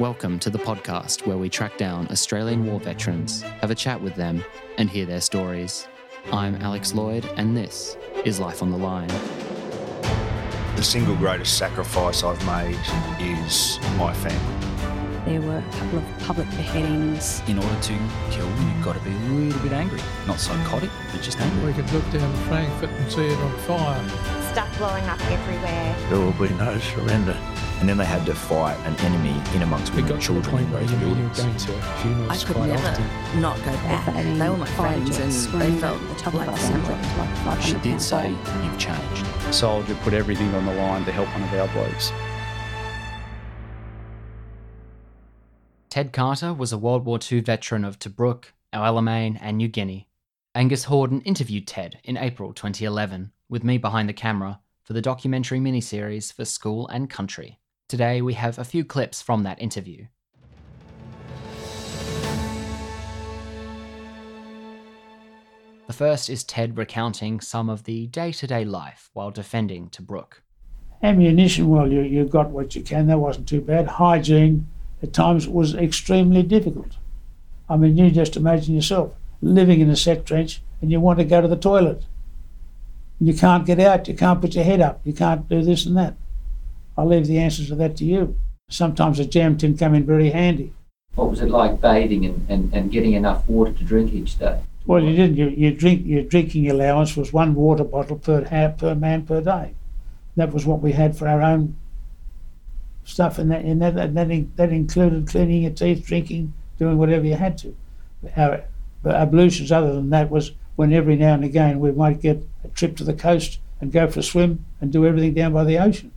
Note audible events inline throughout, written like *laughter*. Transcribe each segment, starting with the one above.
Welcome to the podcast where we track down Australian war veterans, have a chat with them, and hear their stories. I'm Alex Lloyd, and this is Life on the Line. The single greatest sacrifice I've made is my family. There were a couple of public beheadings. In order to kill them, you've got to be a little bit angry. Not psychotic, but just angry. We could look down Frankfurt and see it on fire. Stuff blowing up everywhere. There will be no surrender. And then they had to fight an enemy in amongst We women and to the children point in in those you know, buildings. going to funerals I could quite never often. not go back. They were my friends and they felt like family. She did say, You've changed. soldier put everything on the line to help one of our blokes. Ted Carter was a World War II veteran of Tobruk, El Alamein, and New Guinea. Angus Horden interviewed Ted in April 2011, with me behind the camera, for the documentary miniseries for School and Country. Today we have a few clips from that interview. The first is Ted recounting some of the day to day life while defending Tobruk. ammunition, well, you, you got what you can. That wasn't too bad. Hygiene, at times, was extremely difficult. I mean, you just imagine yourself living in a set trench and you want to go to the toilet. You can't get out, you can't put your head up, you can't do this and that. I'll leave the answers to that to you. Sometimes a jam tin come in very handy. What was it like bathing and, and, and getting enough water to drink each day? Well, you didn't. You, you drink. Your drinking allowance was one water bottle per ha- per man per day. That was what we had for our own stuff, and that and that that, that, in, that included cleaning your teeth, drinking, doing whatever you had to. Our but ablutions, other than that, was when every now and again we might get a trip to the coast and go for a swim and do everything down by the ocean.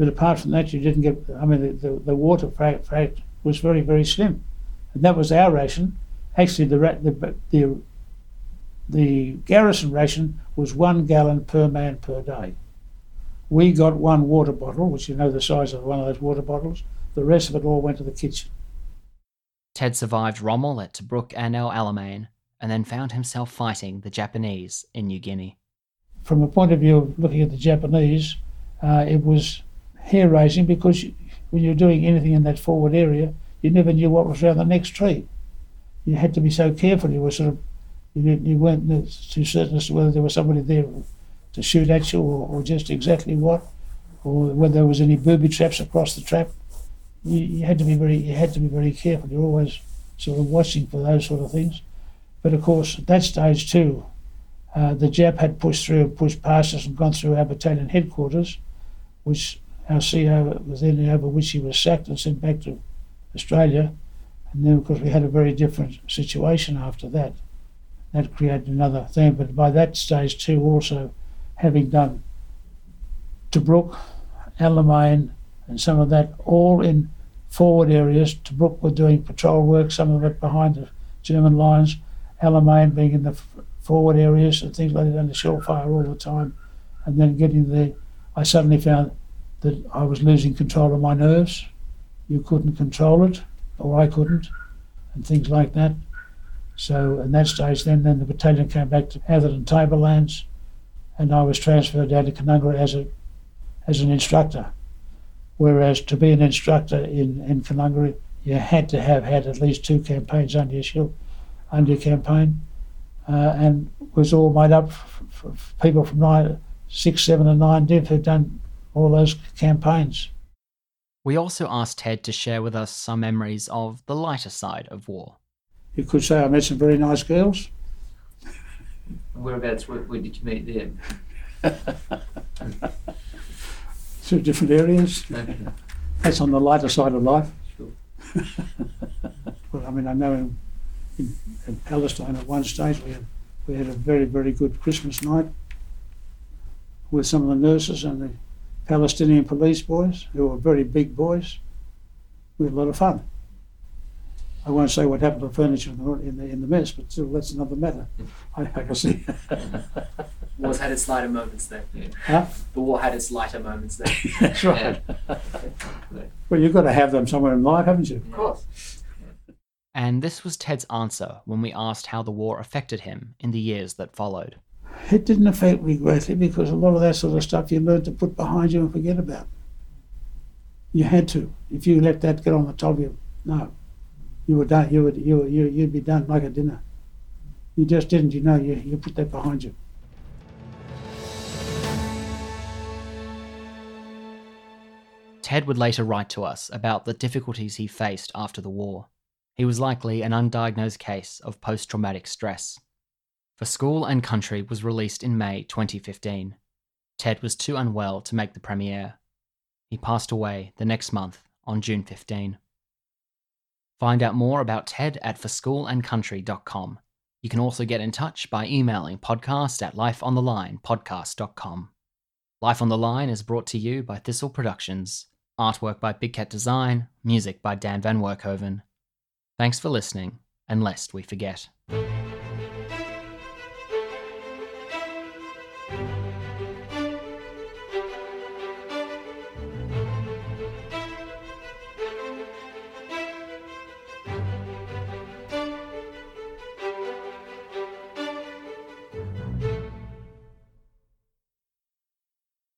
But apart from that, you didn't get. I mean, the, the, the water freight, freight was very very slim, and that was our ration. Actually, the the the the garrison ration was one gallon per man per day. We got one water bottle, which you know the size of one of those water bottles. The rest of it all went to the kitchen. Ted survived Rommel at Tobruk and El Alamein, and then found himself fighting the Japanese in New Guinea. From a point of view of looking at the Japanese, uh, it was hair raising because when you're doing anything in that forward area, you never knew what was around the next tree. You had to be so careful. You were sort of you, you weren't too certain as to whether there was somebody there to shoot at you or, or just exactly what, or whether there was any booby traps across the trap. You, you had to be very you had to be very careful. You're always sort of watching for those sort of things. But of course, at that stage too, uh, the Jap had pushed through pushed past us and gone through our battalion headquarters, which our CO was then over which he was sacked and sent back to Australia. And then, of course, we had a very different situation after that. That created another thing. But by that stage too, also having done Tobruk, Alamein, and some of that all in forward areas. Tobruk were doing patrol work, some of it behind the German lines. Alamein being in the forward areas and things like that under shell fire all the time. And then getting there, I suddenly found that I was losing control of my nerves. You couldn't control it, or I couldn't, and things like that. So, in that stage, then, then the battalion came back to Atherton Tablelands, and I was transferred down to Canungra as a as an instructor. Whereas to be an instructor in in Canungra, you had to have had at least two campaigns under your shield, under your campaign, uh, and was all made up f- f- f- people from nine, six, seven, and nine div who'd done all those campaigns. We also asked Ted to share with us some memories of the lighter side of war. You could say I met some very nice girls. Whereabouts, where, where did you meet them? *laughs* through different areas. Okay. That's on the lighter side of life. Sure. *laughs* Well, I mean, I know in, in, in Palestine at one stage we had we had a very very good Christmas night with some of the nurses and the Palestinian police boys who were very big boys. We had a lot of fun. I won't say what happened to the furniture in the in the, in the mess, but still that's another matter. *laughs* I, I can see. War's had its lighter moments there. Huh? The war had its lighter moments there. *laughs* That's right. well, you've got to have them somewhere in life, haven't you? Of course. And this was Ted's answer when we asked how the war affected him in the years that followed. It didn't affect me greatly because a lot of that sort of stuff you learn to put behind you and forget about. You had to. If you let that get on the top of you, no, you were done. You would you you you'd be done like a dinner. You just didn't. You know. You you put that behind you. Ted would later write to us about the difficulties he faced after the war. He was likely an undiagnosed case of post traumatic stress. For School and Country was released in May 2015. Ted was too unwell to make the premiere. He passed away the next month on June 15. Find out more about Ted at forschoolandcountry.com. You can also get in touch by emailing podcast at lifeonthelinepodcast.com. Life on the Line is brought to you by Thistle Productions. Artwork by Big Cat Design, music by Dan Van Werkhoven. Thanks for listening, and lest we forget.